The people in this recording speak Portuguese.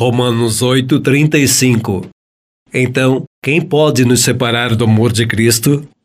Romanos 8:35. Então, quem pode nos separar do amor de Cristo?